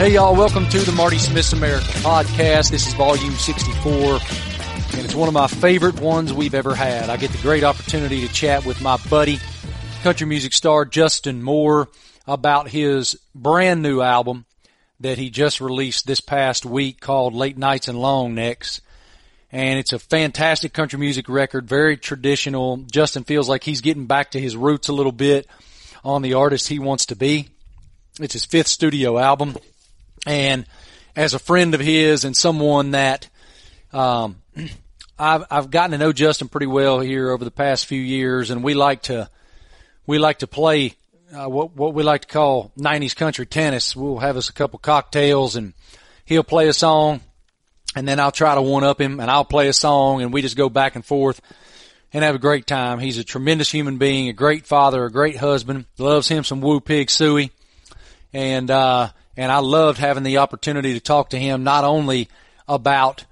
Hey, y'all, welcome to the Marty Smith's America podcast. This is volume 64, and it's one of my favorite ones we've ever had. I get the great opportunity to chat with my buddy, country music star Justin Moore, about his brand new album that he just released this past week called Late Nights and Long Necks. And it's a fantastic country music record, very traditional. Justin feels like he's getting back to his roots a little bit on the artist he wants to be. It's his fifth studio album. And as a friend of his and someone that um, I've I've gotten to know Justin pretty well here over the past few years, and we like to we like to play uh, what what we like to call '90s country tennis. We'll have us a couple cocktails, and he'll play a song, and then I'll try to one up him, and I'll play a song, and we just go back and forth and have a great time. He's a tremendous human being, a great father, a great husband. Loves him some Woo Pig Sooie, and uh, and I loved having the opportunity to talk to him not only about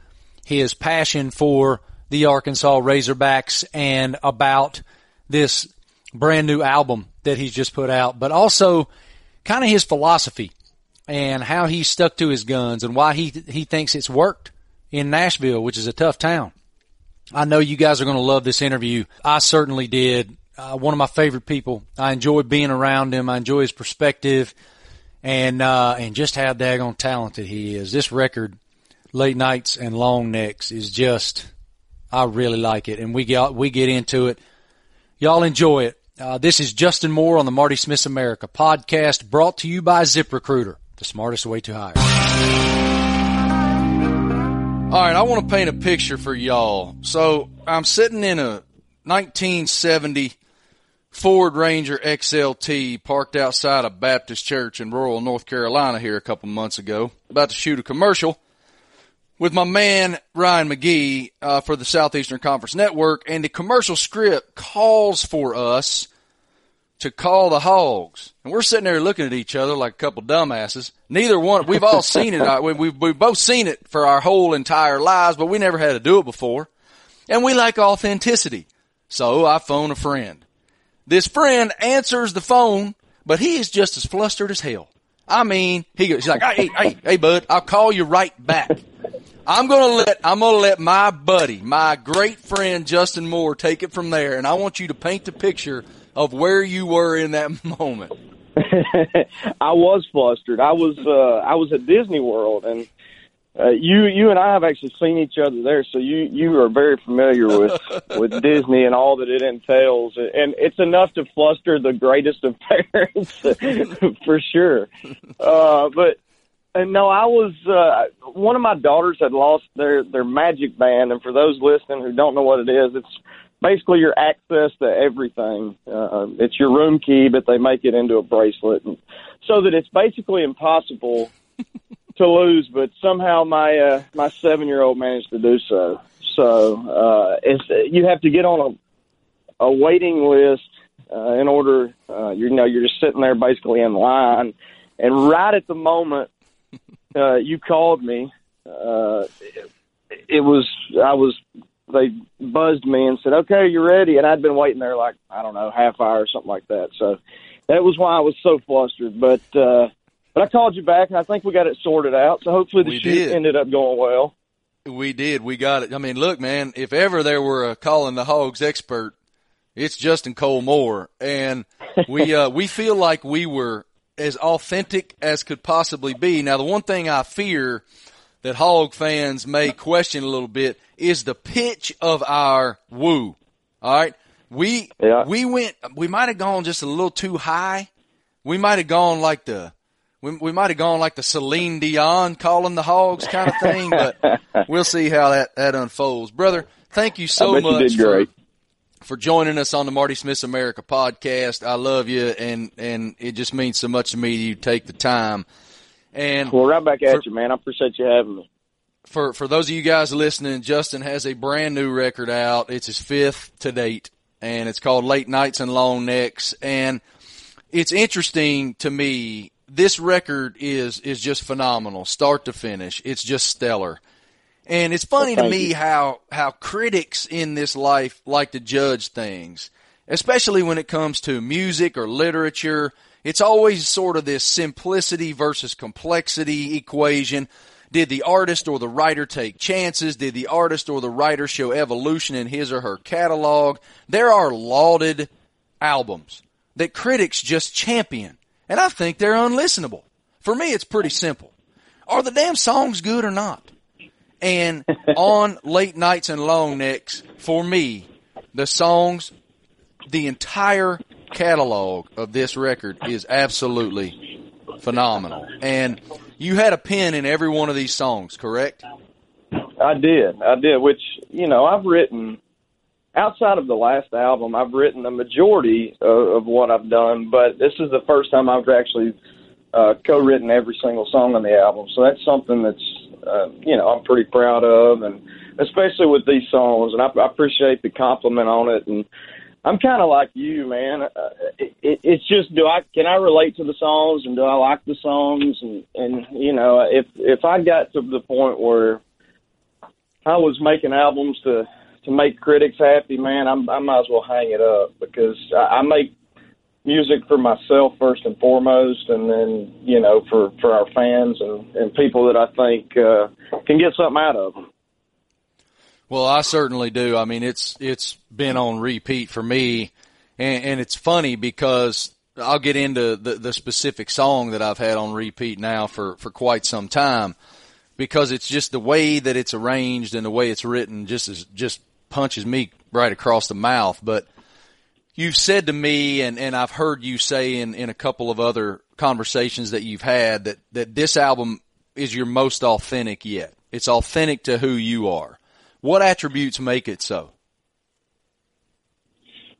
his passion for the Arkansas Razorbacks and about this brand new album that he's just put out, but also kind of his philosophy and how he stuck to his guns and why he he thinks it's worked in Nashville, which is a tough town. I know you guys are going to love this interview. I certainly did. Uh, one of my favorite people. I enjoy being around him. I enjoy his perspective and uh, and just how daggone talented he is. This record, Late Nights and Long Necks, is just I really like it, and we get we get into it. Y'all enjoy it. Uh, this is Justin Moore on the Marty Smith America podcast, brought to you by ZipRecruiter, the smartest way to hire. All right, I want to paint a picture for y'all. So I'm sitting in a 1970 Ford Ranger XLT parked outside a Baptist church in rural North Carolina here a couple months ago, about to shoot a commercial with my man Ryan McGee uh, for the Southeastern Conference Network, and the commercial script calls for us to call the hogs, and we're sitting there looking at each other like a couple dumbasses. Neither one, we've all seen it. Uh, we've, we've both seen it for our whole entire lives, but we never had to do it before, and we like authenticity. So I phone a friend. This friend answers the phone, but he is just as flustered as hell. I mean, he goes, he's like, hey, hey, hey, bud, I'll call you right back. I'm gonna let, I'm gonna let my buddy, my great friend Justin Moore take it from there, and I want you to paint the picture of where you were in that moment. I was flustered. I was, uh, I was at Disney World and uh, you you and I have actually seen each other there, so you you are very familiar with with Disney and all that it entails, and it's enough to fluster the greatest of parents for sure. Uh, but and no, I was uh, one of my daughters had lost their their magic band, and for those listening who don't know what it is, it's basically your access to everything. Uh, it's your room key, but they make it into a bracelet, and so that it's basically impossible to lose, but somehow my uh, my seven year old managed to do so. So uh, it's you have to get on a a waiting list uh, in order. Uh, you know, you're just sitting there basically in line, and right at the moment uh, you called me, uh, it, it was I was they buzzed me and said, "Okay, you're ready," and I'd been waiting there like I don't know half hour or something like that. So that was why I was so flustered, but. uh but I called you back, and I think we got it sorted out. So hopefully the we shoot did. ended up going well. We did. We got it. I mean, look, man, if ever there were a calling the hogs expert, it's Justin Cole Moore, and we uh, we feel like we were as authentic as could possibly be. Now, the one thing I fear that hog fans may question a little bit is the pitch of our woo. All right, we yeah. we went. We might have gone just a little too high. We might have gone like the we, we might have gone like the Celine Dion calling the hogs kind of thing, but we'll see how that, that unfolds. Brother, thank you so much you for, for joining us on the Marty Smith's America podcast. I love you and, and it just means so much to me that you take the time. And well, right back at for, you, man. I appreciate you having me. For, for those of you guys listening, Justin has a brand new record out. It's his fifth to date and it's called Late Nights and Long Necks. And it's interesting to me this record is is just phenomenal, start to finish. It's just stellar. And it's funny well, to me you. how how critics in this life like to judge things. especially when it comes to music or literature. It's always sort of this simplicity versus complexity equation. Did the artist or the writer take chances? Did the artist or the writer show evolution in his or her catalog? There are lauded albums that critics just champion, and I think they're unlistenable. For me, it's pretty simple. Are the damn songs good or not? And on late nights and long necks, for me, the songs, the entire catalog of this record is absolutely phenomenal. And you had a pen in every one of these songs, correct? I did. I did, which, you know, I've written outside of the last album, I've written the majority of, of what I've done, but this is the first time I've actually uh, co-written every single song on the album. So that's something that's, uh, you know, I'm pretty proud of, and especially with these songs. And I, I appreciate the compliment on it. And I'm kind of like you, man. Uh, it, it, it's just, do I can I relate to the songs, and do I like the songs, and and you know, if if I got to the point where I was making albums to to make critics happy, man, I'm, I might as well hang it up because I, I make music for myself first and foremost, and then you know for for our fans and and people that I think uh, can get something out of them. Well, I certainly do. I mean, it's it's been on repeat for me, and, and it's funny because I'll get into the the specific song that I've had on repeat now for for quite some time because it's just the way that it's arranged and the way it's written just is just punches me right across the mouth. But you've said to me, and, and I've heard you say in, in a couple of other conversations that you've had that, that this album is your most authentic yet. It's authentic to who you are. What attributes make it so?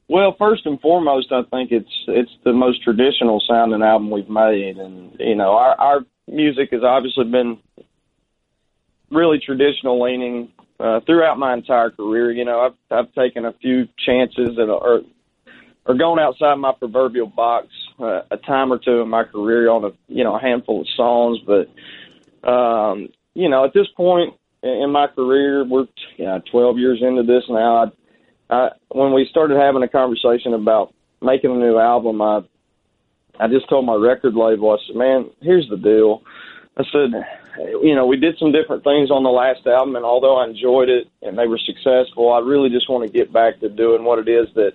Well, first and foremost, I think it's it's the most traditional sounding album we've made, and you know our our music has obviously been really traditional leaning uh, throughout my entire career. You know, I've I've taken a few chances and or or gone outside my proverbial box uh, a time or two in my career on a you know a handful of songs, but um, you know at this point in my career, we're you know, 12 years into this now. I, I, when we started having a conversation about making a new album, I I just told my record label, I said, "Man, here's the deal." I said, you know, we did some different things on the last album, and although I enjoyed it and they were successful, I really just want to get back to doing what it is that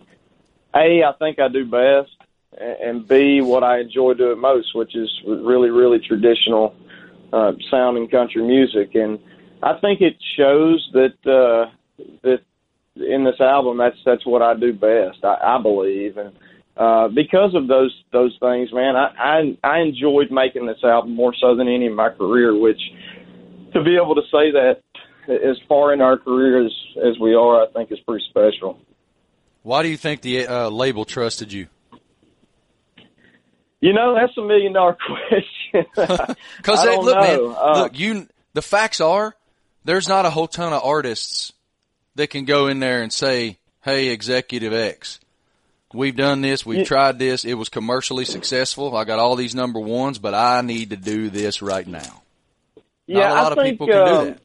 a I think I do best, and b what I enjoy doing most, which is really really traditional uh, sounding country music, and I think it shows that uh, that in this album that's that's what I do best. I, I believe and uh, because of those those things, man, I, I I enjoyed making this album more so than any of my career. Which to be able to say that as far in our career as as we are, I think is pretty special. Why do you think the uh, label trusted you? You know, that's a million dollar question. Because look, know. man, uh, look, you. The facts are, there's not a whole ton of artists that can go in there and say, "Hey, Executive X, we've done this, we've tried this, it was commercially successful. I got all these number ones, but I need to do this right now. Yeah, Not a lot I of people can um, do that.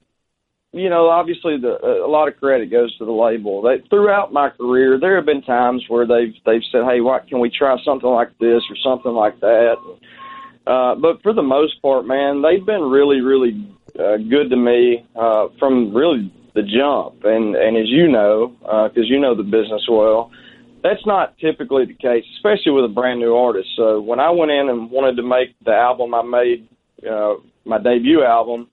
You know, obviously, the, a lot of credit goes to the label. They, throughout my career, there have been times where they've they've said, "Hey, what can we try something like this or something like that?" Uh, but for the most part, man, they've been really, really uh, good to me uh, from really the jump. And and as you know, because uh, you know the business well, that's not typically the case, especially with a brand new artist. So when I went in and wanted to make the album I made, uh, my debut album,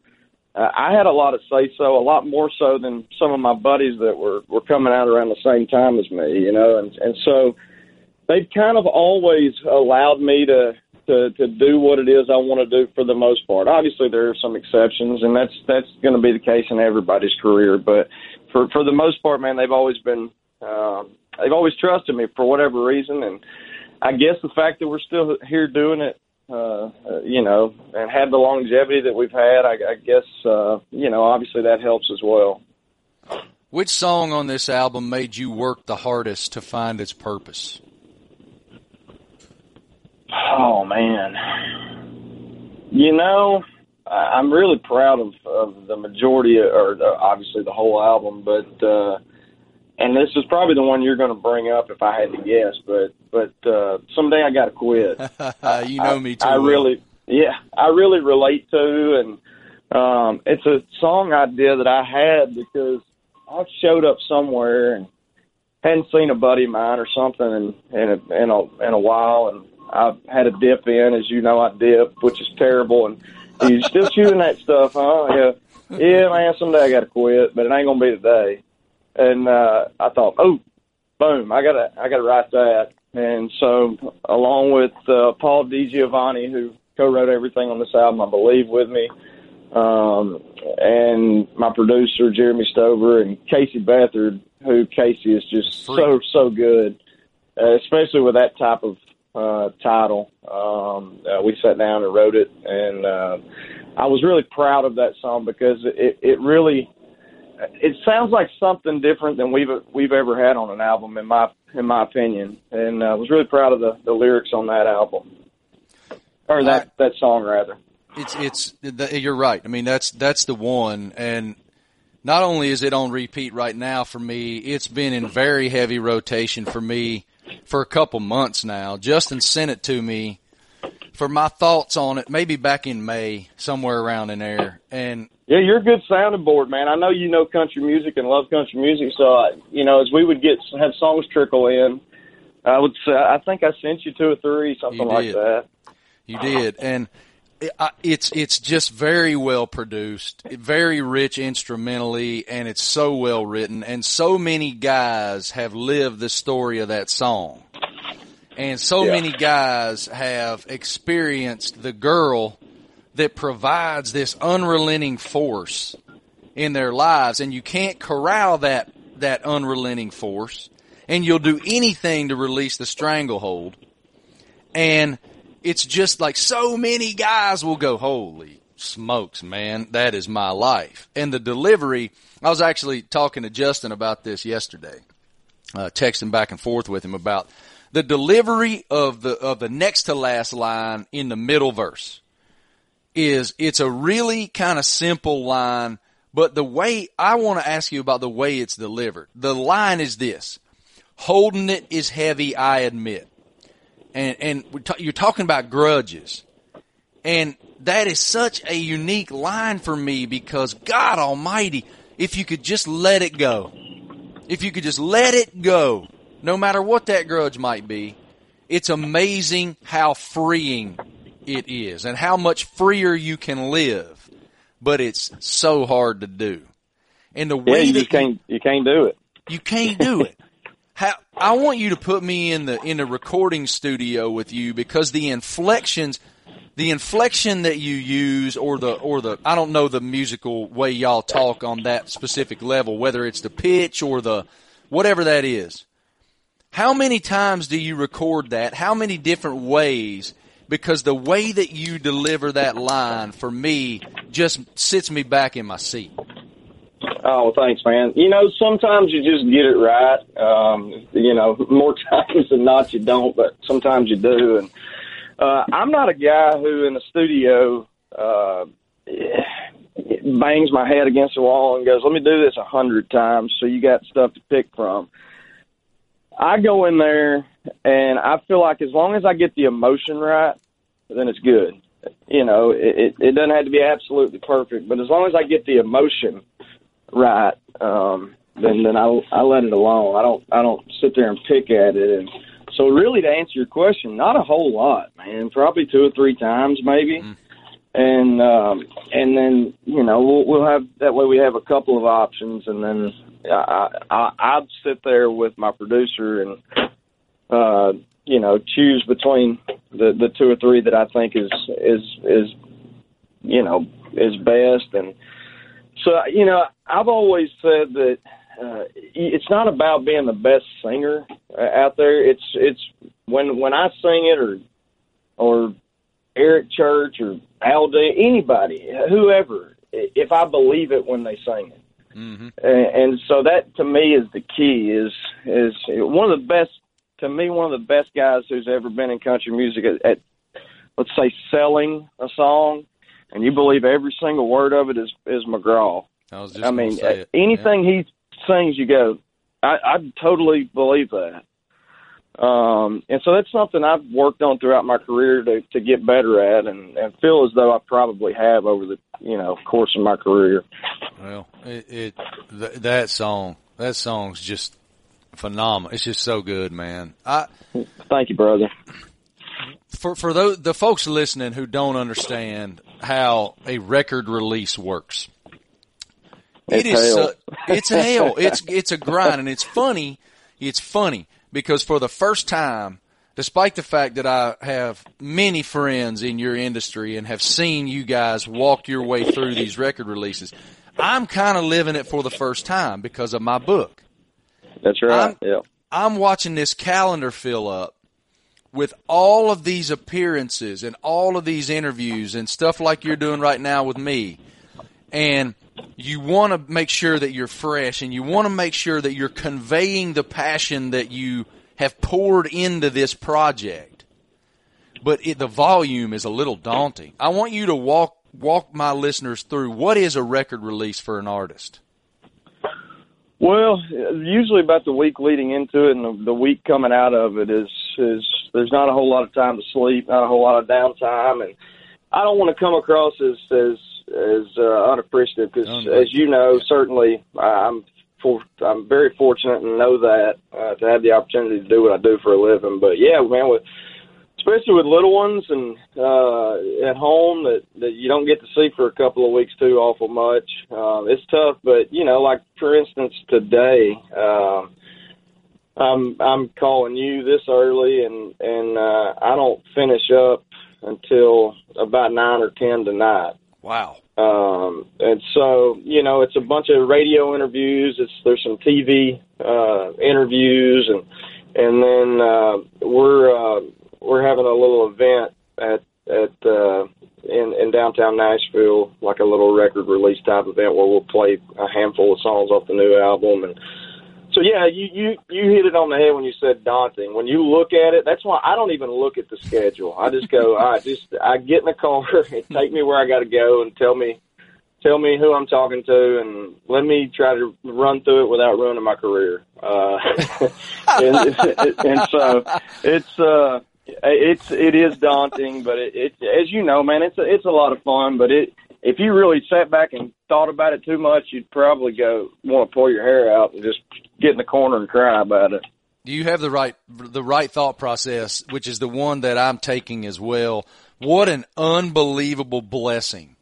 uh, I had a lot of say so, a lot more so than some of my buddies that were were coming out around the same time as me, you know, and and so they've kind of always allowed me to to to do what it is I want to do for the most part. Obviously, there are some exceptions, and that's that's going to be the case in everybody's career. But for for the most part, man, they've always been um, they've always trusted me for whatever reason, and I guess the fact that we're still here doing it, uh, uh, you know, and had the longevity that we've had, I, I guess, uh, you know, obviously that helps as well. Which song on this album made you work the hardest to find its purpose? Oh man, you know, I'm really proud of, of the majority, or the, obviously the whole album, but. uh and this is probably the one you're going to bring up if I had to guess, but but uh, someday I got to quit. you know I, me too. I well. really, yeah, I really relate to, and um, it's a song idea that I had because I showed up somewhere and hadn't seen a buddy of mine or something in in a, in a in a while, and I had a dip in, as you know, I dip, which is terrible, and he's still shooting that stuff, huh? Yeah, yeah, man. Someday I got to quit, but it ain't gonna be today. And uh, I thought, oh, boom, I gotta I gotta write that. And so, along with uh, Paul DiGiovanni, who co-wrote everything on this album, I believe, with me, um, and my producer Jeremy Stover and Casey Beathard, who Casey is just Freak. so so good, uh, especially with that type of uh, title. Um, uh, we sat down and wrote it, and uh, I was really proud of that song because it it really it sounds like something different than we've we've ever had on an album in my in my opinion, and uh, I was really proud of the the lyrics on that album or that that song rather. It's it's the, you're right. I mean that's that's the one, and not only is it on repeat right now for me, it's been in very heavy rotation for me for a couple months now. Justin sent it to me for my thoughts on it, maybe back in May, somewhere around in there, and Yeah, you're a good sounding board, man. I know you know country music and love country music, so I, you know as we would get have songs trickle in, I would say I think I sent you two or three, something like that. You did, and uh, it's it's just very well produced, very rich instrumentally, and it's so well written. And so many guys have lived the story of that song, and so Yeah. many guys have experienced the girl that provides this unrelenting force in their lives, and you can't corral that that unrelenting force, and you'll do anything to release the stranglehold. And it's just like so many guys will go, holy smokes, man, that is my life. And the delivery, I was actually talking to Justin about this yesterday, uh, texting back and forth with him about the delivery of the, of the next to last line in the middle verse is, it's a really kind of simple line, but the way, I want to ask you about the way it's delivered. The line is this, holding it is heavy, I admit. And and ta- you're talking about grudges, and that is such a unique line for me because God Almighty, if you could just let it go, if you could just let it go, no matter what that grudge might be, it's amazing how freeing it is and how much freer you can live. But it's so hard to do, and the Yeah, way you that can't you can't do it. you can't do it. How, I want you to put me in the in the recording studio with you because the inflections, the inflection that you use, or the or the I don't know the musical way y'all talk on that specific level, whether it's the pitch or the whatever that is. How many times do you record that? How many different ways? Because the way that you deliver that line for me just sits me back in my seat. Oh, thanks, man. You know, sometimes you just get it right. Um, you know, more times than not you don't, but sometimes you do. And uh, I'm not a guy who in the studio uh, bangs my head against the wall and goes, "Let me do this a hundred times," so you got stuff to pick from. I go in there and I feel like as long as I get the emotion right, then it's good. You know, it, it, doesn't have to be absolutely perfect, but as long as I get the emotion right, um, then then I I let it alone. I don't I don't sit there and pick at it. And so really, to answer your question, not a whole lot, man. Probably two or three times, maybe. And um, and then you know we'll, we'll have that way we have a couple of options, and then I, I I'd sit there with my producer and uh, you know choose between the the two or three that I think is is is you know is best. And so you know I've always said that uh, it's not about being the best singer uh, out there. It's it's when when I sing it or or Eric Church or Aldean, anybody whoever if I believe it when they sing it Mm-hmm. and, and so that to me is the key is is one of the best to me one of the best guys who's ever been in country music at, at let's say selling a song and you believe every single word of it is is McGraw. I was just I mean anything he sings you go I, I totally believe that. Um, and so that's something I've worked on throughout my career to, to get better at and, and feel as though I probably have over the, you know, course of my career. Well, it, it th- that song, that song's just phenomenal. It's just so good, man. I thank you, brother. For for those the folks listening who don't understand how a record release works, it's it is hell. uh, it's hell. It's it's a grind, and it's funny. It's funny because for the first time, despite the fact that I have many friends in your industry and have seen you guys walk your way through these record releases, I'm kind of living it for the first time because of my book. That's right. I'm- yeah. I'm watching this calendar fill up with all of these appearances and all of these interviews and stuff like you're doing right now with me. And you want to make sure that you're fresh and you want to make sure that you're conveying the passion that you have poured into this project. But it, the volume is a little daunting. I want you to walk walk my listeners through what is a record release for an artist. Well, usually about the week leading into it and the, the week coming out of it is is there's not a whole lot of time to sleep, not a whole lot of downtime, and I don't want to come across as as as uh, unappreciative because, as you know, certainly I'm for I'm very fortunate and know that uh, to have the opportunity to do what I do for a living. But yeah, man, with especially with little ones and uh, at home that that you don't get to see for a couple of weeks too awful much. Uh, it's tough, but you know, like for instance today, um, I'm I'm calling you this early, and and uh, I don't finish up until about nine or ten tonight. Wow. Um, and so, you know, it's a bunch of radio interviews. It's there's some TV uh, interviews, and and then uh, we're uh, we're having a little event at at uh, in in downtown Nashville, like a little record release type event where we'll play a handful of songs off the new album and. So yeah, you, you you hit it on the head when you said daunting. When you look at it, that's why I don't even look at the schedule. I just go, I just I get in the car and take me where I got to go and tell me tell me who I'm talking to and let me try to run through it without ruining my career. Uh, and, and so it's uh it's it is daunting, but it, it as you know, man, it's a, it's a lot of fun. But it if you really sat back and thought about it too much, you'd probably go want to pull your hair out and just get in the corner and cry about it. you have the right the right thought process, which is the one that I'm taking as well. What an unbelievable blessing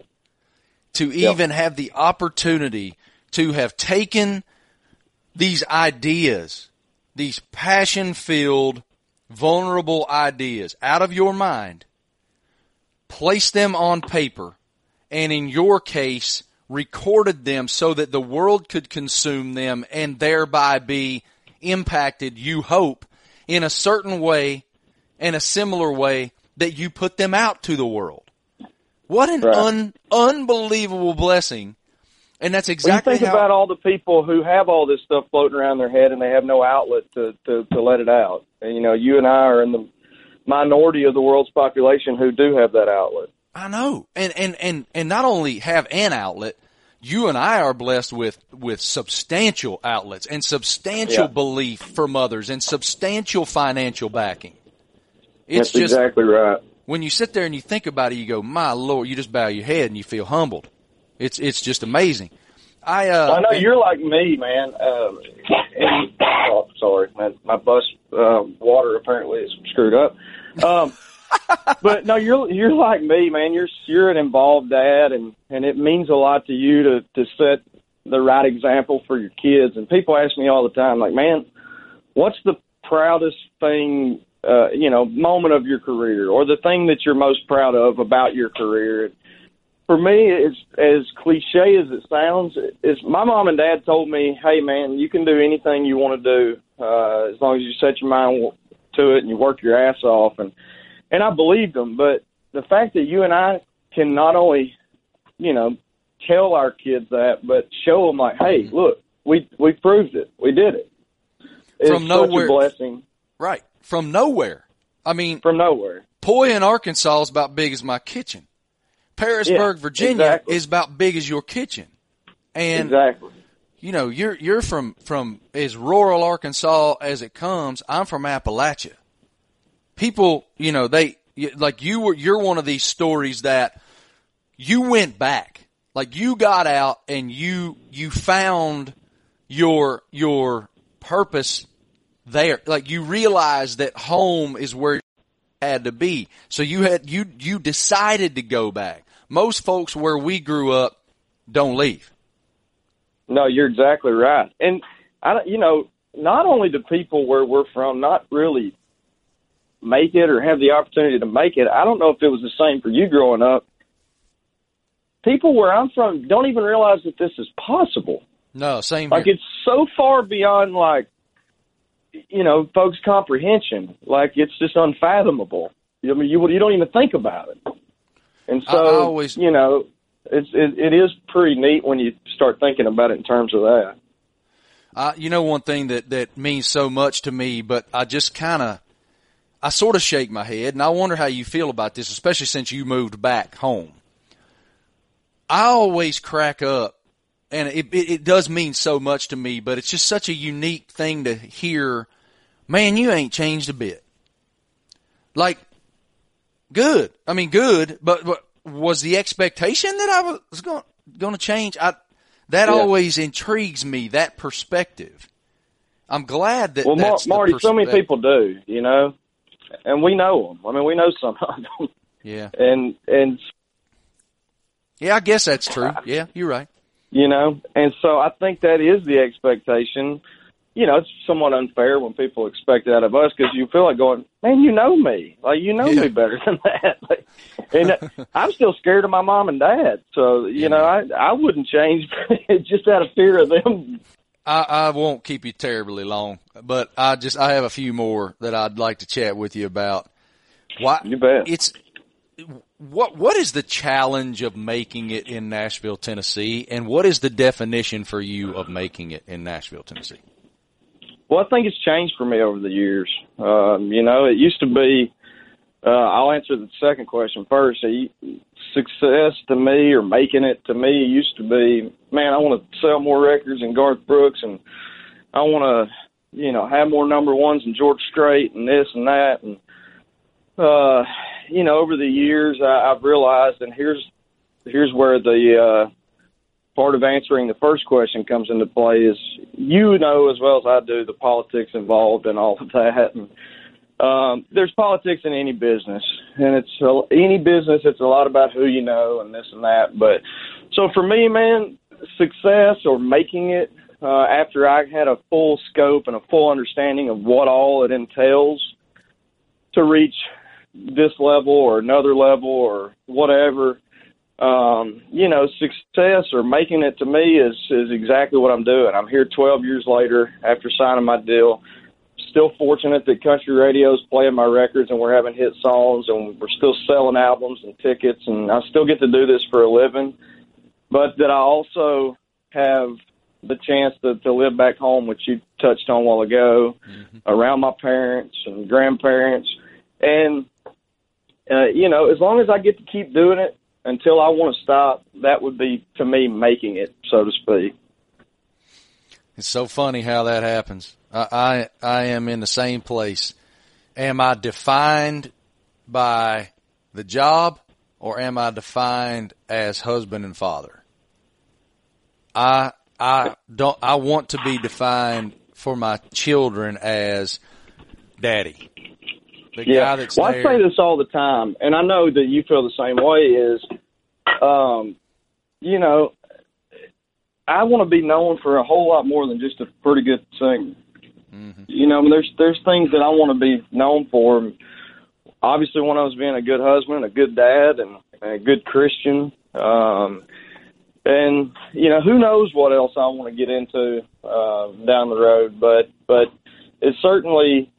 to even have the opportunity to have taken these ideas, these passion filled, vulnerable ideas out of your mind, place them on paper, and in your case, recorded them so that the world could consume them and thereby be impacted, you hope, in a certain way and a similar way that you put them out to the world. What an Right. un, unbelievable blessing. And that's When exactly you think how about all the people who have all this stuff floating around their head and they have no outlet to, to, to let it out. And, you know, you and I are in the minority of the world's population who do have that outlet. I know. And, and, and, and not only have an outlet, you and I are blessed with, with substantial outlets and substantial Yeah. belief from others and substantial financial backing. It's That's just, exactly right. when you sit there and you think about it, you go, my Lord, you just bow your head and you feel humbled. It's, it's just amazing. I, uh, I know you're like me, man. Um, and, oh, sorry, my, my bus uh, water apparently is screwed up. Um, but no, you're you're like me, man. You're you're an involved dad, and and it means a lot to you to to set the right example for your kids. And people ask me all the time, like, man, what's the proudest thing, uh, you know, moment of your career, or the thing that you're most proud of about your career? For me, it's as cliche as it sounds. Is my mom and dad told me, "Hey, man, you can do anything you want to do uh, as long as you set your mind to it and you work your ass off." And and I believed them. But the fact that you and I can not only, you know, tell our kids that, but show them like, "Hey, look, we we proved it. We did it." It's From nowhere. such a blessing right. From nowhere. I mean, from nowhere. Poyen in Arkansas is about big as my kitchen. Pearisburg, Yeah, Virginia exactly. is about big as your kitchen. And exactly. you know, you're you're from from as rural Arkansas as it comes. I'm from Appalachia. People, you know, they like you were. You're one of these stories that you went back, like you got out and you you found your your purpose there. Like you realized that home is where had to be. So you had you you decided to go back. Most folks where we grew up don't leave. No, you're exactly right. And I, you know, not only do people where we're from not really make it or have the opportunity to make it. I don't know if it was the same for you growing up. People where I'm from don't even realize that this is possible. No, same. Like here. it's so far beyond like you know folks' comprehension. Like it's just unfathomable. I mean, you you don't even think about it. And so, I always, you know, it's it, it is pretty neat when you start thinking about it in terms of that. Uh, you know, one thing that that means so much to me, but I just kind of, I sort of shake my head, and I wonder how you feel about this, especially since you moved back home. I always crack up, and it, it, it does mean so much to me, but it's just such a unique thing to hear. Man, you ain't changed a bit. Like, good. I mean, good, but, but was the expectation that I was going going to change? I that Yeah. always intrigues me. That perspective. I'm glad that. Well, Mar- Marty, so many people do, you know, and we know them. I mean, we know some of them, Yeah, and and yeah. I guess that's true. Yeah, you're right. You know, and so I think that is the expectation. You know, it's somewhat unfair when people expect that of us because you feel like going, man, you know me, like you know Yeah. me better than that. Like, and uh, I'm still scared of my mom and dad, so you Yeah. know, I I wouldn't change just out of fear of them. I, I won't keep you terribly long, but I just I have a few more that I'd like to chat with you about. Why You bet. it's what what is the challenge of making it in Nashville, Tennessee, and what is the definition for you of making it in Nashville, Tennessee? Well, I think it's changed for me over the years. Um, you know, it used to be. Uh, I'll answer the second question first. Success to me, or making it to me, used to be, man, I want to sell more records than Garth Brooks, and I want to, you know, have more number ones than George Strait, and this and that, and uh, you know, over the years, I, I've realized, and here's here's where the uh, part of answering the first question comes into play is you know as well as I do the politics involved and all of that. And um, there's politics in any business, and it's a, any business. It's a lot about who you know and this and that. But so for me, man, success or making it uh, after I had a full scope and a full understanding of what all it entails to reach this level or another level or whatever um, you know, success or making it to me is is exactly what I'm doing. I'm here 12 years later after signing my deal. Still fortunate that country radio's playing my records and we're having hit songs and we're still selling albums and tickets and I still get to do this for a living. But that I also have the chance to, to live back home, which you touched on a while ago, around my parents and grandparents. And, uh, you know, as long as I get to keep doing it, until I want to stop, that would be to me making it, so to speak. It's so funny how that happens. I, I I am in the same place. Am I defined by the job or am I defined as husband and father? I I don't I want to be defined for my children as daddy. The guy that's well, I say this all the time, and I know that you feel the same way. Is, um, you know, I want to be known for a whole lot more than just a pretty good singer. Mhm. You know, I mean, there's there's things that I want to be known for. Obviously, one of those being a good husband, a good dad, and a good Christian. Um, and you know, who knows what else I want to get into uh, down the road, but but it's certainly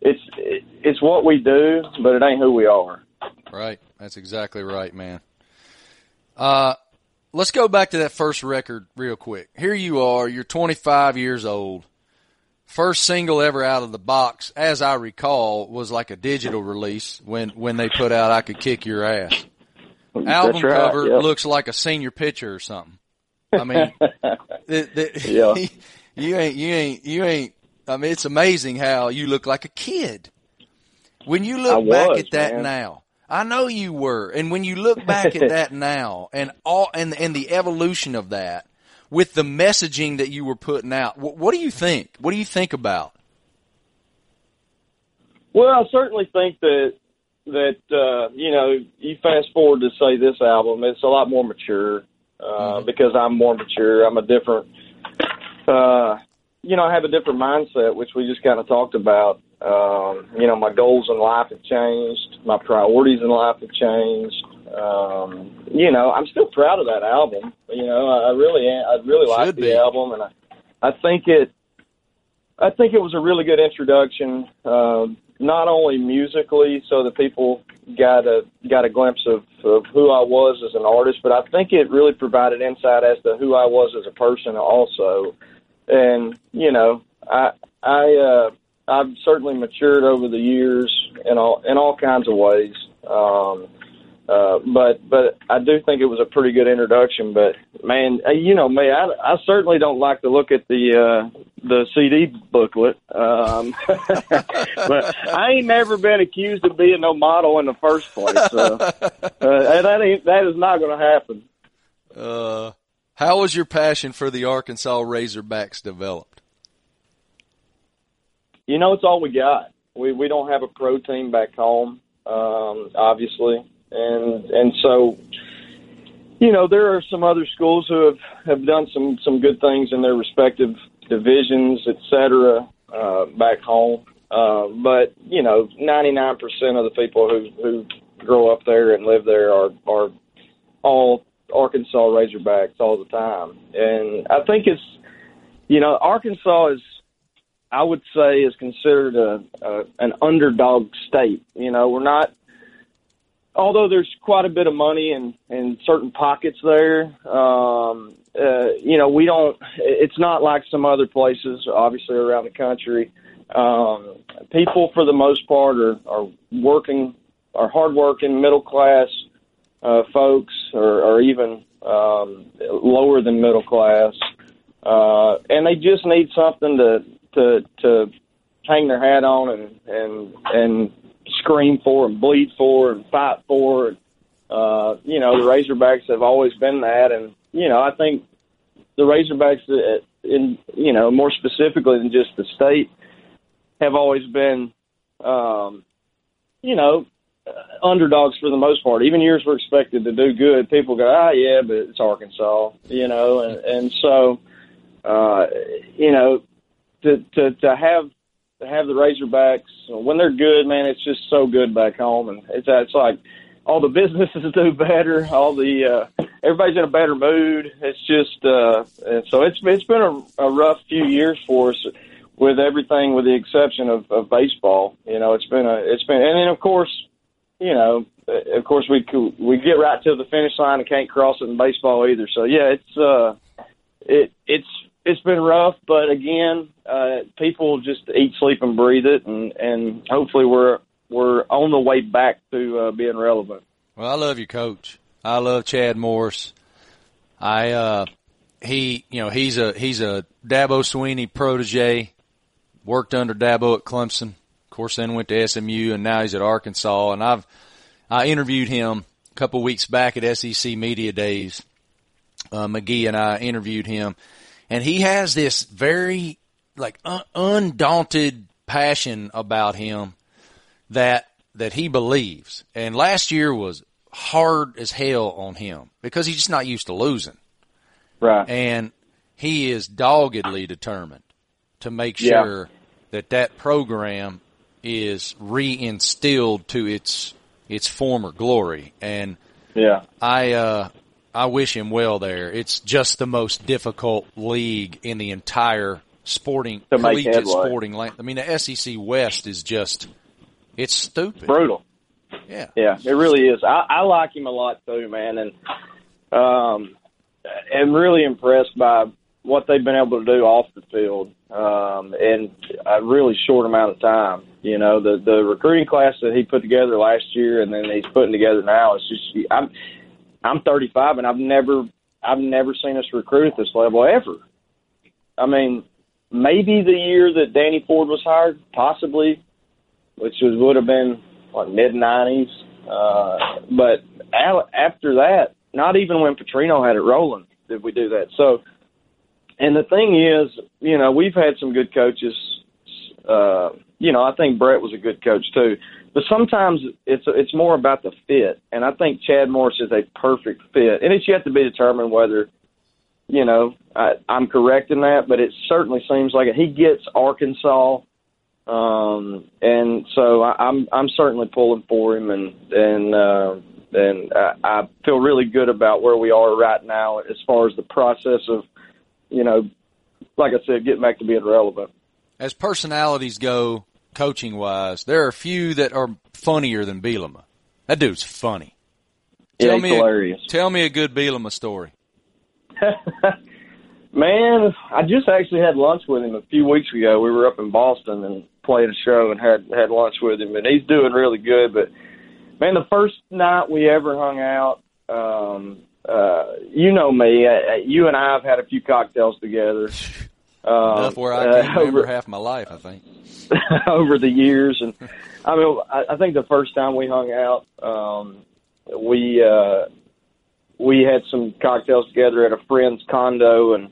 it's it's what we do, but it ain't who we are. Right. That's exactly right, man. Uh, let's go back to that first record real quick. Here you are. You're 25 years old. First single ever out of the box, as I recall, was like a digital release when, when they put out I Could Kick Your Ass. Album right, cover looks like a senior picture or something. I mean, the, the, yeah. you ain't, you ain't, you ain't. I mean, it's amazing how you look like a kid when you look was, back at that man. now. I know you were, and when you look back at that now, and all, and and the evolution of that, with the messaging that you were putting out, what, what do you think? What do you think about? Well, I certainly think that that uh, you know, you fast forward to say this album, it's a lot more mature uh, Mm-hmm. because I'm more mature. I'm a different, uh, you know, I have a different mindset, which we just kind of talked about. Um, you know, my goals in life have changed. My priorities in life have changed. Um, you know, I'm still proud of that album. You know, I, really. I really like the album, and I, I think it, I think it was a really good introduction. Uh, not only musically, so that people got a got a glimpse of, of who I was as an artist, but I think it really provided insight as to who I was as a person also. And you know, I I uh, I've certainly matured over the years in all in all kinds of ways. Um, uh, but but I do think it was a pretty good introduction. But man, uh, you know me, I, I certainly don't like to look at the uh, the CD booklet. Um, but I ain't never been accused of being no model in the first place. So uh, that ain't that is not going to happen. Uh, how was your passion for the Arkansas Razorbacks developed? You know, it's all we got. We we don't have a pro team back home, um, obviously, and and so you know there are some other schools who have have done some some good things in their respective divisions, et cetera, uh, back home. Uh, but you know, ninety nine percent of the people who who grow up there and live there are are all Arkansas Razorbacks all the time, and I think it's you know Arkansas is I would say is considered a, a an underdog state. You know, we're not. Although there's quite a bit of money in in certain pockets there, um, uh, you know, we don't. It's not like some other places, obviously around the country. Um, people, for the most part, are are working, are hardworking, middle class uh, folks, or, or even um, lower than middle class, uh, and they just need something to to to hang their hat on and and and scream for and bleed for and fight for. And, Uh, you know, the Razorbacks have always been that, and you know, I think the Razorbacks, uh, in you know, more specifically than just the state, have always been, um, you know, underdogs for the most part. Even years we're expected to do good, people go, ah, yeah, but it's Arkansas, you know, and and so, uh, you know, to to to have to have the Razorbacks when they're good, man, it's just so good back home, and it's it's like all the businesses do better, all the uh, everybody's in a better mood. It's just uh, and so it's it's been a, a rough few years for us with everything, with the exception of, of baseball. You know, it's been a it's been and then of course, you know, of course we we get right to the finish line and can't cross it in baseball either. So yeah, it's uh, it it's it's been rough, but again, uh, people just eat, sleep, and breathe it, and and hopefully we're we're on the way back to uh, being relevant. Well, I love your coach. I love Chad Morris. I uh he you know, he's a he's a Dabo Swinney protege, worked under Dabo at Clemson, course then went to SMU and now he's at Arkansas and I've I interviewed him a couple weeks back at SEC Media Days. Uh, McGee and I interviewed him and he has this very like un- undaunted passion about him that that he believes. And last year was hard as hell on him because he's just not used to losing. Right. And he is doggedly determined to make Yeah. sure that that program is reinstilled to its its former glory. And Yeah. I uh I wish him well there. It's just the most difficult league in the entire sporting To collegiate sporting land. I mean the SEC West is just it's stupid. Brutal. Yeah. Yeah, it really is. I, I like him a lot too, man, and um, am really impressed by what they've been able to do off the field um, in a really short amount of time. You know, the the recruiting class that he put together last year, and then he's putting together now. It's just I'm I'm 35, and I've never. I've never seen us recruit at this level ever. I mean, maybe the year that Danny Ford was hired, possibly, which was, would have been what mid nineties. Uh, but after that, not even when Petrino had it rolling did we do that. So, and the thing is, you know, we've had some good coaches. Uh, you know, I think Brett was a good coach too. But sometimes it's it's more about the fit, and I think Chad Morris is a perfect fit, and it's yet to be determined whether, you know, I, I'm correct in that. But it certainly seems like it. he gets Arkansas, um, and so I, I'm I'm certainly pulling for him, and and uh, and I, I feel really good about where we are right now as far as the process of, you know, like I said, getting back to being relevant. As personalities go, coaching wise, there are a few that are funnier than Bielema. That dude's funny. Tell yeah, me hilarious. A, tell me a good Bielema story. Man, I just actually had lunch with him a few weeks ago. We were up in Boston and played a show and had had lunch with him, and he's doing really good. But man, the first night we ever hung out, um, uh, you know me, uh, you and I have had a few cocktails together. Um, Enough where I can uh, remember over, half my life, I think. over the years, and I mean, I, I think the first time we hung out, um, we uh, we had some cocktails together at a friend's condo, and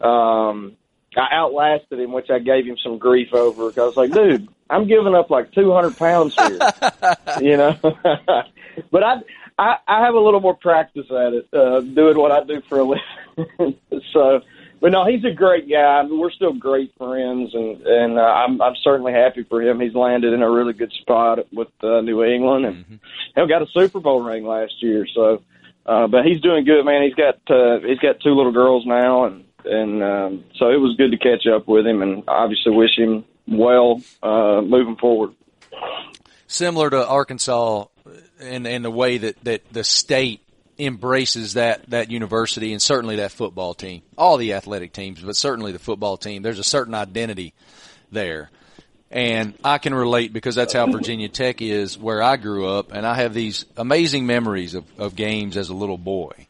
um, I outlasted him, which I gave him some grief over. Cause I was like, dude, I'm giving up like 200 pounds here, you know. but I, I I have a little more practice at it, uh, doing what I do for a living. so but no, he's a great guy. We're still great friends, and and uh, I'm I'm certainly happy for him. He's landed in a really good spot with uh, New England, and mm-hmm. he got a Super Bowl ring last year. So, uh, but he's doing good, man. He's got uh, he's got two little girls now, and and um, so it was good to catch up with him, and obviously wish him well uh, moving forward. Similar to Arkansas, in in the way that that the state embraces that that university and certainly that football team, all the athletic teams, but certainly the football team. There's a certain identity there. And I can relate because that's how Virginia Tech is where I grew up and I have these amazing memories of, of games as a little boy.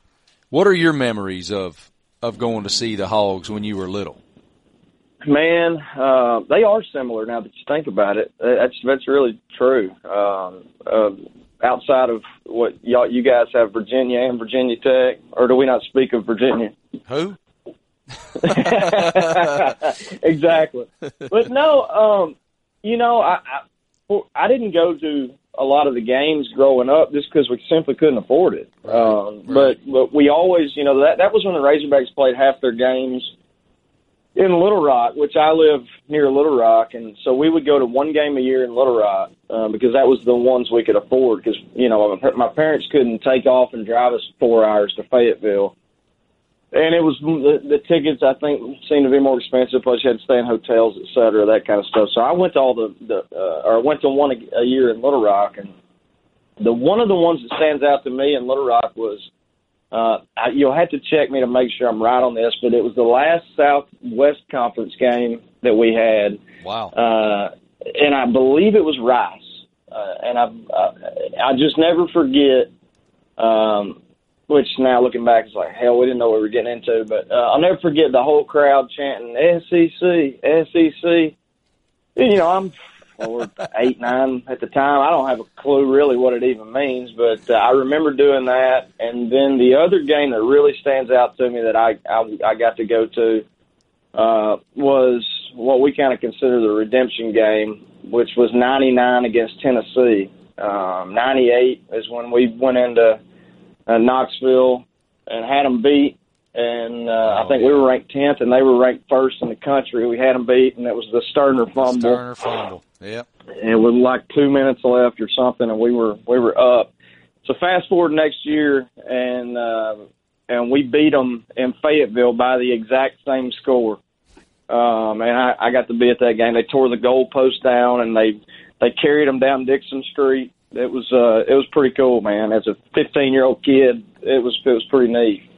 What are your memories of, of going to see the Hogs when you were little? Man, uh, they are similar now that you think about it. That's that's really true. Um, uh, outside of what y'all you guys have Virginia and Virginia Tech, or do we not speak of Virginia? Who? exactly. But no, um, you know, I, I I didn't go to a lot of the games growing up just because we simply couldn't afford it. Right, um, right. But but we always, you know, that that was when the Razorbacks played half their games in Little Rock, which I live near Little Rock, and so we would go to one game a year in Little Rock uh, because that was the ones we could afford. Because you know my parents couldn't take off and drive us four hours to Fayetteville, and it was the, the tickets. I think seemed to be more expensive. Plus, you had to stay in hotels, et cetera, that kind of stuff. So I went to all the, the uh, or went to one a, a year in Little Rock, and the one of the ones that stands out to me in Little Rock was uh, you'll have to check me to make sure I'm right on this, but it was the last Southwest Conference game that we had. Wow. Uh, and I believe it was Rice. Uh, and I, I, I just never forget, um, which now looking back is like, hell, we didn't know what we were getting into, but, uh, I'll never forget the whole crowd chanting SEC, SEC. You know, I'm or eight, nine at the time. I don't have a clue really what it even means, but uh, I remember doing that. And then the other game that really stands out to me that I I, I got to go to uh, was what we kind of consider the redemption game, which was '99 against Tennessee. Um, '98 is when we went into uh, Knoxville and had them beat and uh, oh, I think yeah. we were ranked tenth, and they were ranked first in the country. We had them beat, and it was the Stoerner fumble. Stoerner fumble. Yep. And with like two minutes left or something, and we were we were up. So fast forward next year, and uh, and we beat them in Fayetteville by the exact same score. Um, and I, I got to be at that game. They tore the goalpost down, and they they carried them down Dickson Street. It was uh, it was pretty cool, man. As a 15 year old kid, it was it was pretty neat.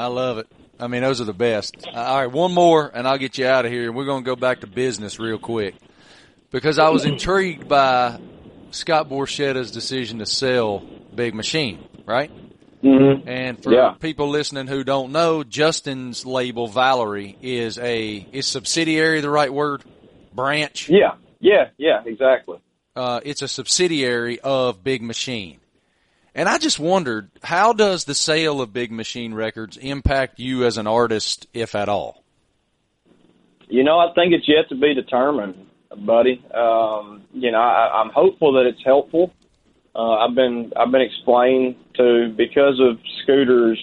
I love it. I mean, those are the best. All right, one more, and I'll get you out of here. And we're going to go back to business real quick because I was intrigued by Scott Borchetta's decision to sell Big Machine, right? Mm-hmm. And for Yeah. people listening who don't know, Justin's label Valory is a is subsidiary the right word? Branch. Yeah, yeah, yeah, exactly. Uh, it's a subsidiary of Big Machine. And I just wondered, how does the sale of Big Machine Records impact you as an artist, if at all? You know, I think it's yet to be determined, buddy. Um, you know, I, I'm hopeful that it's helpful. Uh, I've been I've been explained to because of Scooter's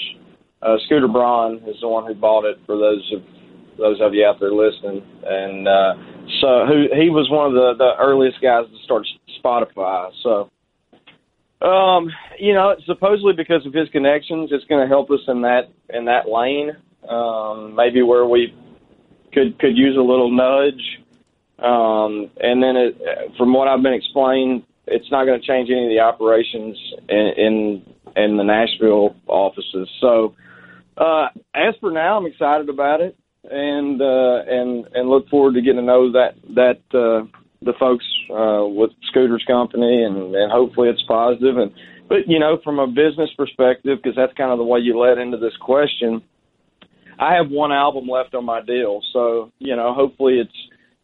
uh, Scooter Braun is the one who bought it for those of those of you out there listening, and uh, so who he was one of the the earliest guys to start Spotify. So, um, you know, supposedly because of his connections, it's going to help us in that in that lane. Um, maybe where we could could use a little nudge. Um, and then, it, from what I've been explained, it's not going to change any of the operations in in, in the Nashville offices. So, uh, as for now, I'm excited about it, and uh, and and look forward to getting to know that that uh, the folks uh, with Scooter's company, and and hopefully it's positive. And but you know, from a business perspective, because that's kind of the way you led into this question. I have one album left on my deal, so you know, hopefully it's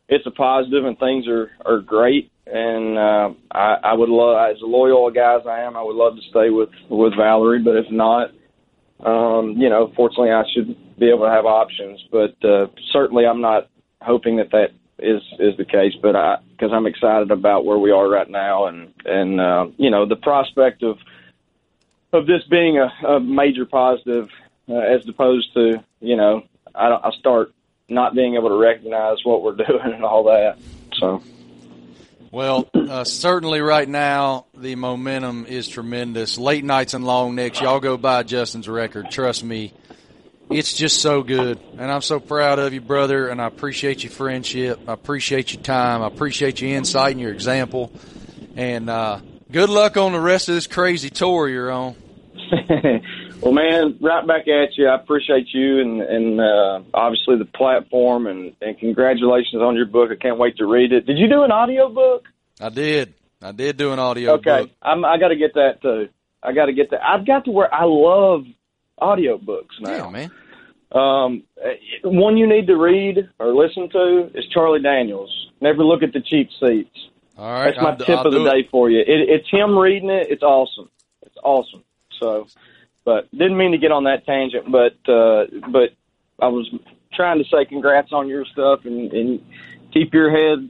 it's a positive and things are are great. And uh, I, I would love, as loyal a guy as I am, I would love to stay with with Valory. But if not, um, you know, fortunately, I should be able to have options. But uh, certainly, I'm not hoping that that is is the case. But I because I'm excited about where we are right now, and and uh, you know, the prospect of of this being a, a major positive uh, as opposed to you know I, I start not being able to recognize what we're doing and all that. So Well, uh, certainly right now the momentum is tremendous. Late nights and long necks, y'all go buy Justin's record. Trust me, it's just so good, and I'm so proud of you, brother. And I appreciate your friendship. I appreciate your time. I appreciate your insight and your example. And uh, good luck on the rest of this crazy tour you're on. well, man, right back at you. I appreciate you and and uh, obviously the platform and and congratulations on your book. I can't wait to read it. Did you do an audio book? I did. I did do an audio okay, book. I'm, I got to get that too. I got to get that. I've got to where I love audio books now. Yeah, man. Um, one you need to read or listen to is Charlie Daniels. Never look at the cheap seats. All right, That's my I'll- tip I'll of the do it. day for you. It, it's him reading it. It's awesome. It's awesome. So, but didn't mean to get on that tangent, but uh, but I was trying to say congrats on your stuff and, and keep your head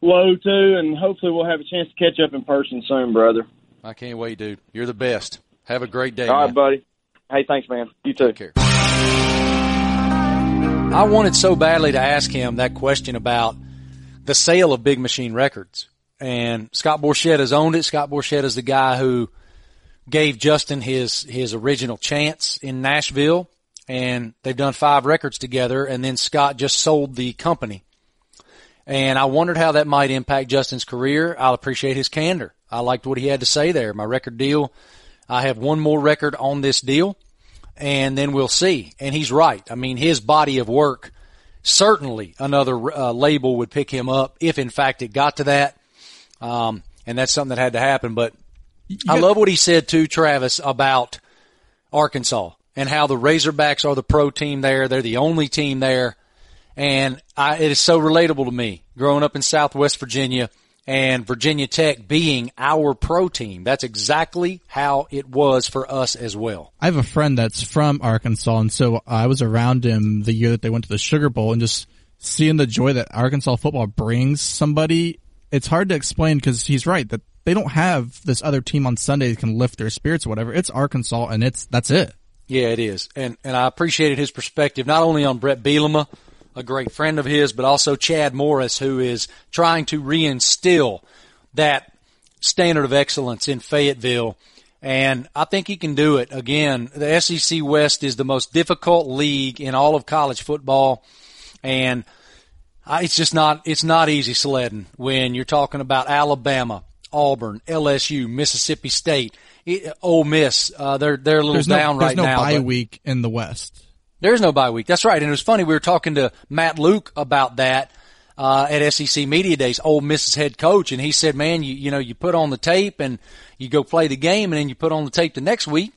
low too, and hopefully we'll have a chance to catch up in person soon, brother. I can't wait, dude. You're the best. Have a great day. All right, buddy. Hey, thanks, man. You too. Take care. I wanted so badly to ask him that question about the sale of Big Machine Records. And Scott Borchetta has owned it. Scott Borchetta is the guy who gave Justin his, his original chance in Nashville. And they've done five records together. And then Scott just sold the company. And I wondered how that might impact Justin's career. I'll appreciate his candor. I liked what he had to say there. My record deal, I have one more record on this deal and then we'll see. And he's right. I mean, his body of work, certainly another uh, label would pick him up if in fact it got to that. Um, and that's something that had to happen. But I love what he said to Travis, about Arkansas and how the Razorbacks are the pro team there. They're the only team there. And I, it is so relatable to me growing up in Southwest Virginia and Virginia Tech being our pro team. That's exactly how it was for us as well. I have a friend that's from Arkansas, and so I was around him the year that they went to the Sugar Bowl, and just seeing the joy that Arkansas football brings somebody. It's hard to explain because he's right that they don't have this other team on Sunday that can lift their spirits or whatever. It's Arkansas, and it's that's it. Yeah, it is. And and I appreciated his perspective not only on Brett Bielema, a great friend of his, but also Chad Morris, who is trying to reinstill that standard of excellence in Fayetteville. And I think he can do it. Again, the SEC West is the most difficult league in all of college football. And I- it's just not, it's not easy sledding when you're talking about Alabama, Auburn, LSU, Mississippi State, it, Ole Miss. Uh, they're, they're a little There's no down there's right no now. bye but- week in the West. There's no bye week. That's right. And it was funny. We were talking to Matt Luke about that uh, at SEC Media Days. Ole Miss's head coach, and he said, "Man, you you know you put on the tape and you go play the game, and then you put on the tape the next week,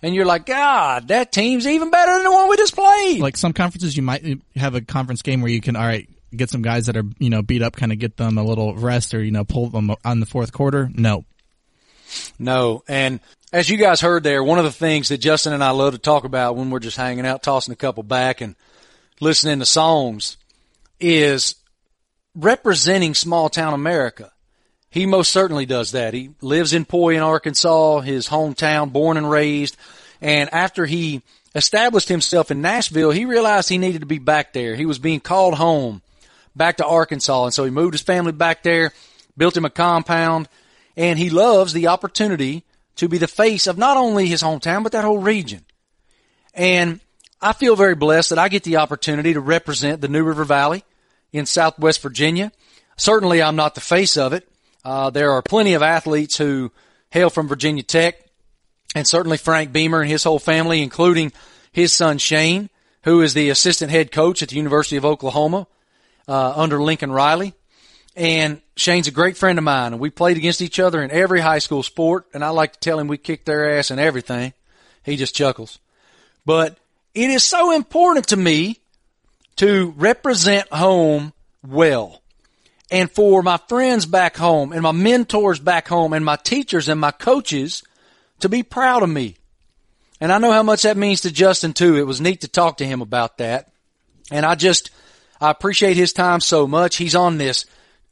and you're like, God, that team's even better than the one we just played. Like some conferences, you might have a conference game where you can, all right, get some guys that are, you know, beat up, kind of get them a little rest or, you know, pull them on the fourth quarter. No. No. And as you guys heard there, one of the things that Justin and I love to talk about when we're just hanging out, tossing a couple back and listening to songs is representing small town America. He most certainly does that. He lives in Poyen, Arkansas, his hometown, born and raised. And after he established himself in Nashville, he realized he needed to be back there. He was being called home back to Arkansas. And so he moved his family back there, built him a compound, and he loves the opportunity to be the face of not only his hometown, but that whole region. And I feel very blessed that I get the opportunity to represent the New River Valley in Southwest Virginia. Certainly I'm not the face of it. Uh, there are plenty of athletes who hail from Virginia Tech, and certainly Frank Beamer and his whole family, including his son Shane, who is the assistant head coach at the University of Oklahoma uh, under Lincoln Riley. And Shane's a great friend of mine, and we played against each other in every high school sport. And I like to tell him we kicked their ass in everything. He just chuckles. But it is so important to me to represent home well and for my friends back home and my mentors back home and my teachers and my coaches to be proud of me. And I know how much that means to Justin too. It was neat to talk to him about that. And I just, I appreciate his time so much. He's on this,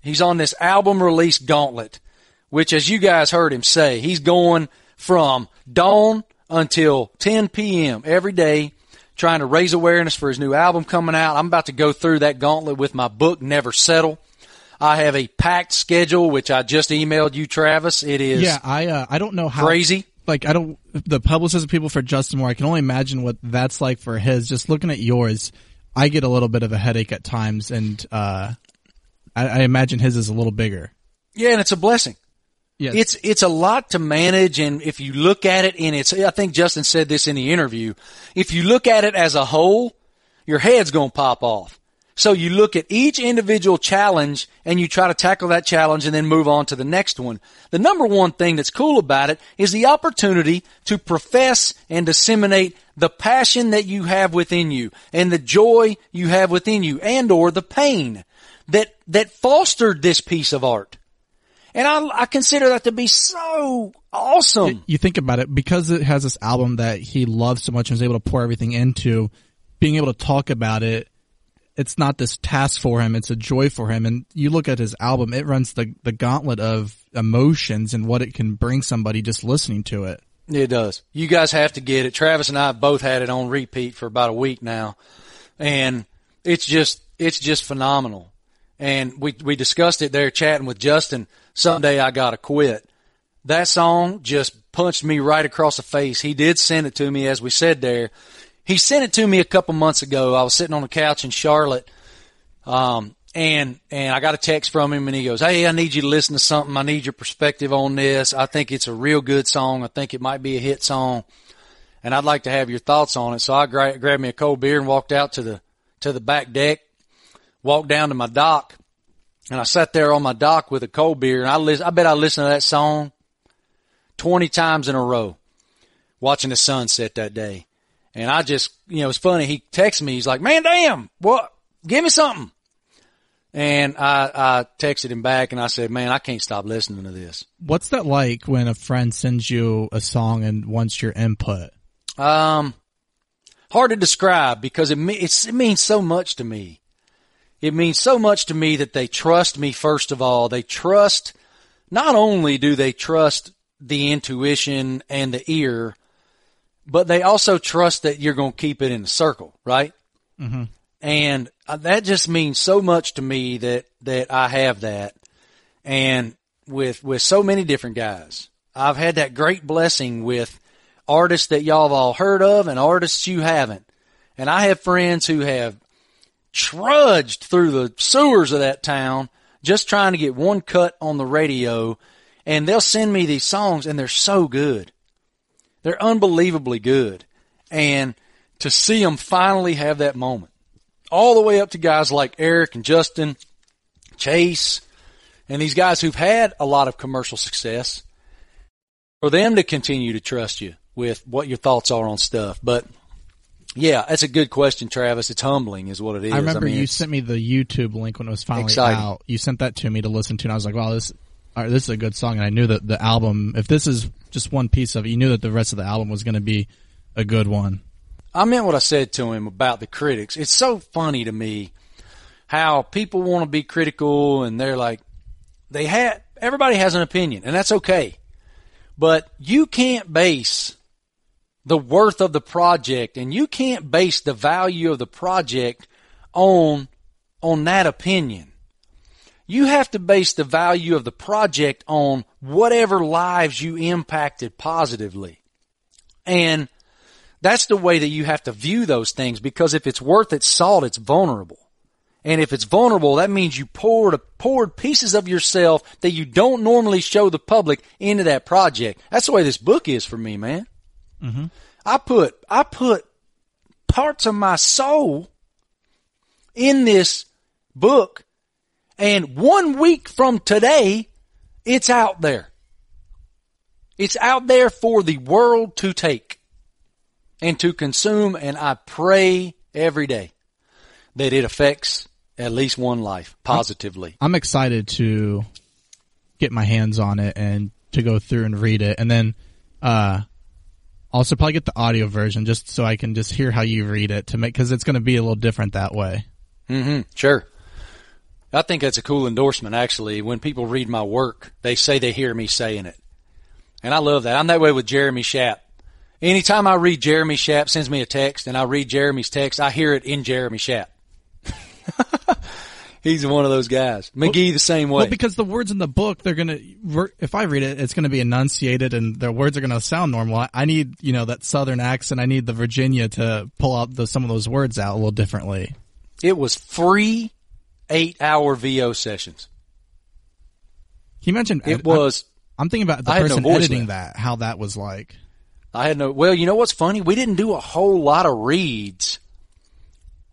he's on this album release gauntlet, which as you guys heard him say, he's going from dawn until 10 p.m. every day trying to raise awareness for his new album coming out. I'm about to go through that gauntlet with my book, Never Settle. I have a packed schedule, which I just emailed you, Travis. It is Yeah, I uh, I don't know how crazy. Like I don't the publicist people for Justin Moore. I can only imagine what that's like for his. Just looking at yours, I get a little bit of a headache at times, and uh, I, I imagine his is a little bigger. Yeah, and it's a blessing. Yes. It's it's a lot to manage, and if you look at it in its, I think Justin said this in the interview. If you look at it as a whole, your head's gonna pop off. So you look at each individual challenge and you try to tackle that challenge and then move on to the next one. The number one thing that's cool about it is the opportunity to profess and disseminate the passion that you have within you and the joy you have within you and or the pain that, that fostered this piece of art. And I, I consider that to be so awesome. You think about it because it has this album that he loves so much and is able to pour everything into. Being able to talk about it it's not this task for him, it's a joy for him. And you look at his album, it runs the, the gauntlet of emotions and what it can bring somebody just listening to it. It does. You guys have to get it. Travis and I both had it on repeat for about a week now. And it's just, it's just phenomenal. And we, we discussed it there chatting with Justin. Someday I gotta quit. That song just punched me right across the face. He did send it to me as we said there he sent it to me a couple months ago. I was sitting on the couch in Charlotte, um, and and I got a text from him, and he goes, "Hey, I need you to listen to something. I need your perspective on this. I think it's a real good song. I think it might be a hit song, and I'd like to have your thoughts on it." So I gra- grabbed me a cold beer and walked out to the to the back deck, walked down to my dock, and I sat there on my dock with a cold beer, and I listen, I bet I listened to that song twenty times in a row, watching the sunset that day. And I just, you know, it's funny. He texted me. He's like, man, damn, what? Give me something. And I, I texted him back and I said, man, I can't stop listening to this. What's that like when a friend sends you a song and wants your input? Um, hard to describe because it, it means so much to me. It means so much to me that they trust me first of all. They trust, not only do they trust the intuition and the ear, but they also trust that you're going to keep it in the circle, right? Mm-hmm. And uh, that just means so much to me that, that I have that. And with, with so many different guys, I've had that great blessing with artists that y'all have all heard of and artists you haven't. And I have friends who have trudged through the sewers of that town just trying to get one cut on the radio and they'll send me these songs and they're so good. They're unbelievably good. And to see them finally have that moment, all the way up to guys like Eric and Justin, Chase, and these guys who've had a lot of commercial success, for them to continue to trust you with what your thoughts are on stuff. But yeah, that's a good question, Travis. It's humbling, is what it is. I remember mean, you sent me the YouTube link when it was finally Exciting. out. You sent that to me to listen to, and I was like, "Wow, this, right, this is a good song." And I knew that the album, if this is just one piece of it, you knew that the rest of the album was going to be a good one. I meant what I said to him about the critics. It's so funny to me how people want to be critical and they're like, they had, everybody has an opinion and that's okay. But you can't base the worth of the project and you can't base the value of the project on, on that opinion. You have to base the value of the project on whatever lives you impacted positively. And that's the way that you have to view those things because if it's worth its salt, it's vulnerable. And if it's vulnerable, that means you poured poured pieces of yourself that you don't normally show the public into that project. That's the way this book is for me, man. I put I put parts of my soul in this book, and one week from today, it's out there. It's out there for the world to take and to consume, and I pray every day that it affects at least one life positively. I'm excited to get my hands on it and to go through and read it, and then uh, also probably get the audio version just so I can just hear how you read it to make because it's going to be a little different that way. hmm Sure. I think that's a cool endorsement, actually. When people read my work, they say they hear me saying it. And I love that. I'm that way with Jeremy Schaap. Anytime I read Jeremy Schaap sends me a text and I read Jeremy's text, I hear it in Jeremy Schaap. He's one of those guys. McGee the same way. Well, because the words in the book, they're gonna. If I read it, it's gonna be enunciated, and their words are gonna sound normal. I, I need, you know, that Southern accent. I need the Virginia to pull out the, some of those words out a little differently. it was free eight hour VO sessions. He mentioned It was, I'm thinking about the I had no person editing that, how that was like. I had no, well, you know what's funny? We didn't do a whole lot of reads.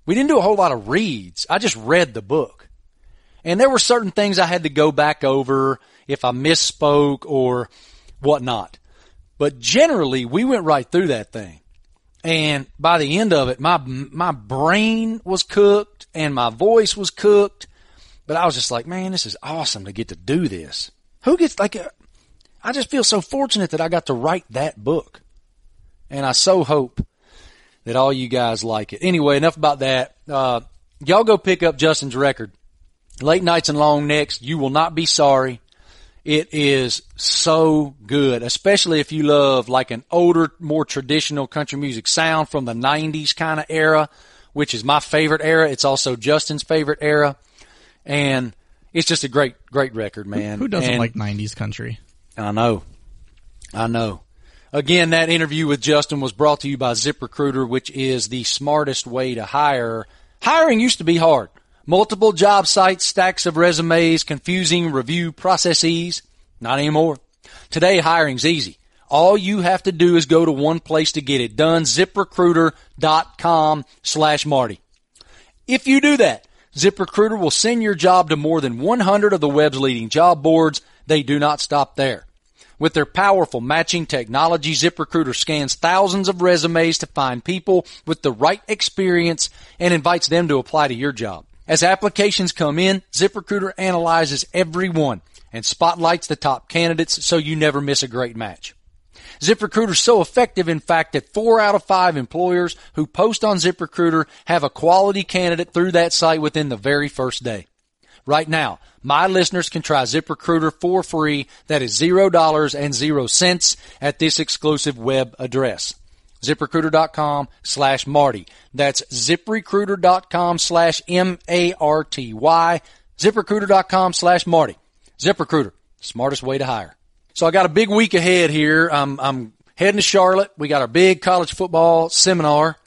We didn't do a whole lot of reads. I just read the book. And there were certain things I had to go back over if I misspoke or whatnot. But generally, we went right through that thing. And by the end of it, my, my brain was cooked and my voice was cooked. But I was just like, man, this is awesome to get to do this. Who gets like, a, I just feel so fortunate that I got to write that book. And I so hope that all you guys like it. Anyway, enough about that. Uh, y'all go pick up Justin's record. Late Nights and Long Necks. You will not be sorry. It is so good, especially if you love like an older, more traditional country music sound from the 90s kind of era, which is my favorite era. It's also Justin's favorite era. And it's just a great, great record, man. Who doesn't And- like 90s country? I know. I know. Again, that interview with Justin was brought to you by ZipRecruiter, which is the smartest way to hire. Hiring used to be hard. Multiple job sites, stacks of resumes, confusing review processes. Not anymore. Today, hiring's easy. All you have to do is go to one place to get it done, ziprecruiter.com slash Marty. If you do that, ZipRecruiter will send your job to more than 100 of the web's leading job boards. They do not stop there. With their powerful matching technology, ZipRecruiter scans thousands of resumes to find people with the right experience and invites them to apply to your job. As applications come in, ZipRecruiter analyzes every one and spotlights the top candidates so you never miss a great match. ZipRecruiter is so effective, in fact, that four out of five employers who post on ZipRecruiter have a quality candidate through that site within the very first day. Right now, my listeners can try ZipRecruiter for free. That is zero dollars and zero cents at this exclusive web address. ZipRecruiter.com slash Marty. That's ZipRecruiter.com slash M-A-R-T-Y. ZipRecruiter.com slash Marty. ZipRecruiter, smartest way to hire. So I got a big week ahead here. I'm, I'm heading to Charlotte. We got our big college football seminar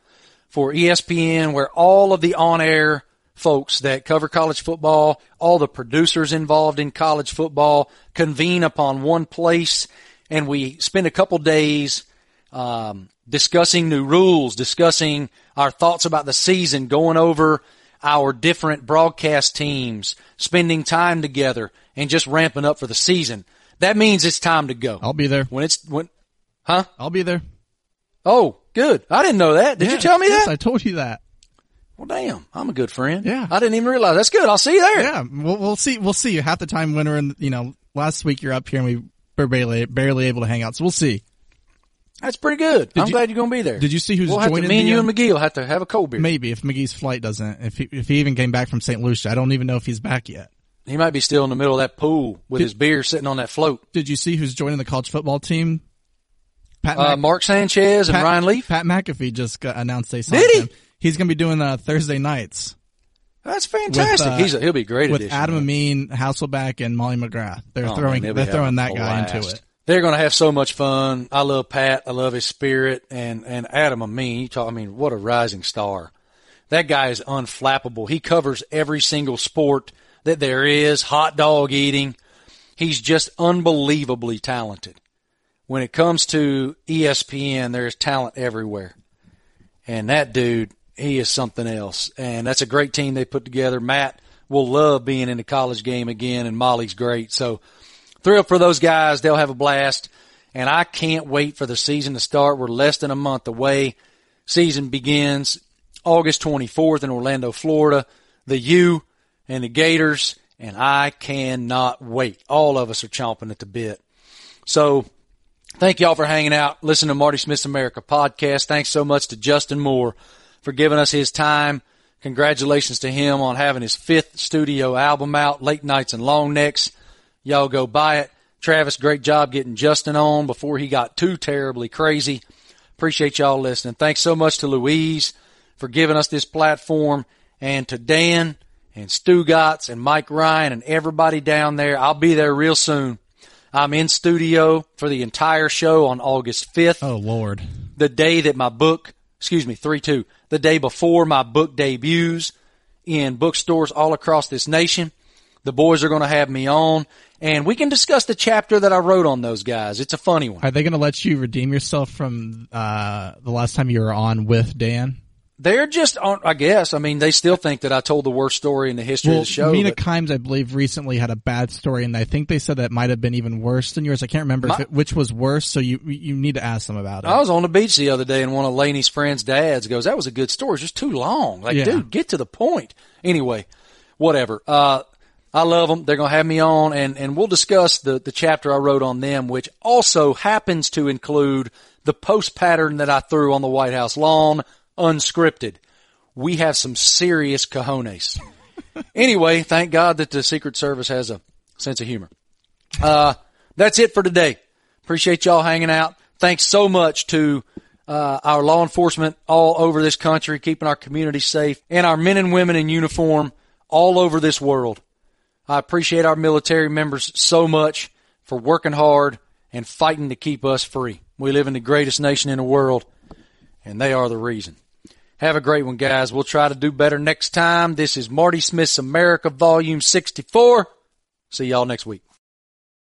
for ESPN where all of the on-air folks that cover college football, all the producers involved in college football convene upon one place and we spend a couple days um, discussing new rules, discussing our thoughts about the season, going over our different broadcast teams, spending time together, and just ramping up for the season. That means it's time to go. I'll be there. When it's when, huh? I'll be there. Oh, good. I didn't know that. Did Yeah, you tell me yes, that? I told you that. Well, damn. I'm a good friend. Yeah. I didn't even realize. That's good. I'll see you there. Yeah, we'll, we'll see. We'll see. You half the time when we're in, you know, last week you're up here and we were barely barely able to hang out. So we'll see. That's pretty good. I'm you- glad you're going to be there. Did you see who's We'll have to, joining me and you um, and McGee will have to have a cold beer. Maybe if McGee's flight doesn't, if he, if he even came back from St. Lucia, I don't even know if he's back yet. He might be still in the middle of that pool with his beer sitting on that float. Did you see who's joining the college football team? Pat, Uh, Mark Sanchez and Ryan Leaf. Pat McAfee just got announced they signed Did he? him. He's going to be doing uh, Thursday nights That's fantastic. uh, He's a, he'll be great with addition. Adam man. Amin, Hasselbeck, and Molly McGrath. They're Oh, throwing man, they're throwing that guy into it. They're going to have so much fun. I love Pat. I love his spirit and, and Adam Amin. You talk, I mean, what a rising star. That guy is unflappable. He covers every single sport that there is, hot dog eating. He's just unbelievably talented. When it comes to ESPN, there's talent everywhere. And that dude, he is something else. And that's a great team they put together. Matt will love being in the college game again, and Molly's great. So thrilled for those guys. They'll have a blast. And I can't wait for the season to start. We're less than a month away. Season begins August 24th in Orlando, Florida. The U and the Gators. And I cannot wait. All of us are chomping at the bit. So Thank y'all for hanging out, listening to Marty Smith's America podcast. Thanks so much to Justin Moore for giving us his time. Congratulations to him on having his fifth studio album out, Late Nights and Long Necks. Y'all go buy it. Travis, great job getting Justin on before he got too terribly crazy. Appreciate y'all listening. Thanks so much to Louise for giving us this platform and to Dan and Stugotz and Mike Ryan and everybody down there. I'll be there real soon. I'm in studio for the entire show on August 5th, Oh Lord, the day that my book, excuse me, 3-2, the day before my book debuts in bookstores all across this nation. The boys are going to have me on and we can discuss the chapter that I wrote on those guys. It's a funny one. are they going to let you redeem yourself from uh, the last time you were on with Dan? They're just on, I guess. I mean, they still think that I told the worst story in the history Well, of the show. Mina but- Kimes, I believe, recently had a bad story, and I think they said that might have been even worse than yours. I can't remember My- it, which was worse, so you you need to ask them about it. I was on the beach the other day and one of Laney's friends' dads goes, that was a good story. It's just too long. Like, Yeah. dude, get to the point. Anyway, whatever. Uh, I love them. They're going to have me on and, and we'll discuss the, the chapter I wrote on them, which also happens to include the post pattern that I threw on the White House lawn, unscripted. We have some serious cojones. anyway, thank God that the Secret Service has a sense of humor. Uh, that's it for today. Appreciate y'all hanging out. Thanks so much to uh, our law enforcement all over this country, keeping our community safe, and our men and women in uniform all over this world. I appreciate our military members so much for working hard and fighting to keep us free. We live in the greatest nation in the world, and they are the reason. Have a great one, guys. We'll try to do better next time. This is Marty Smith's America, Volume 64. See y'all next week.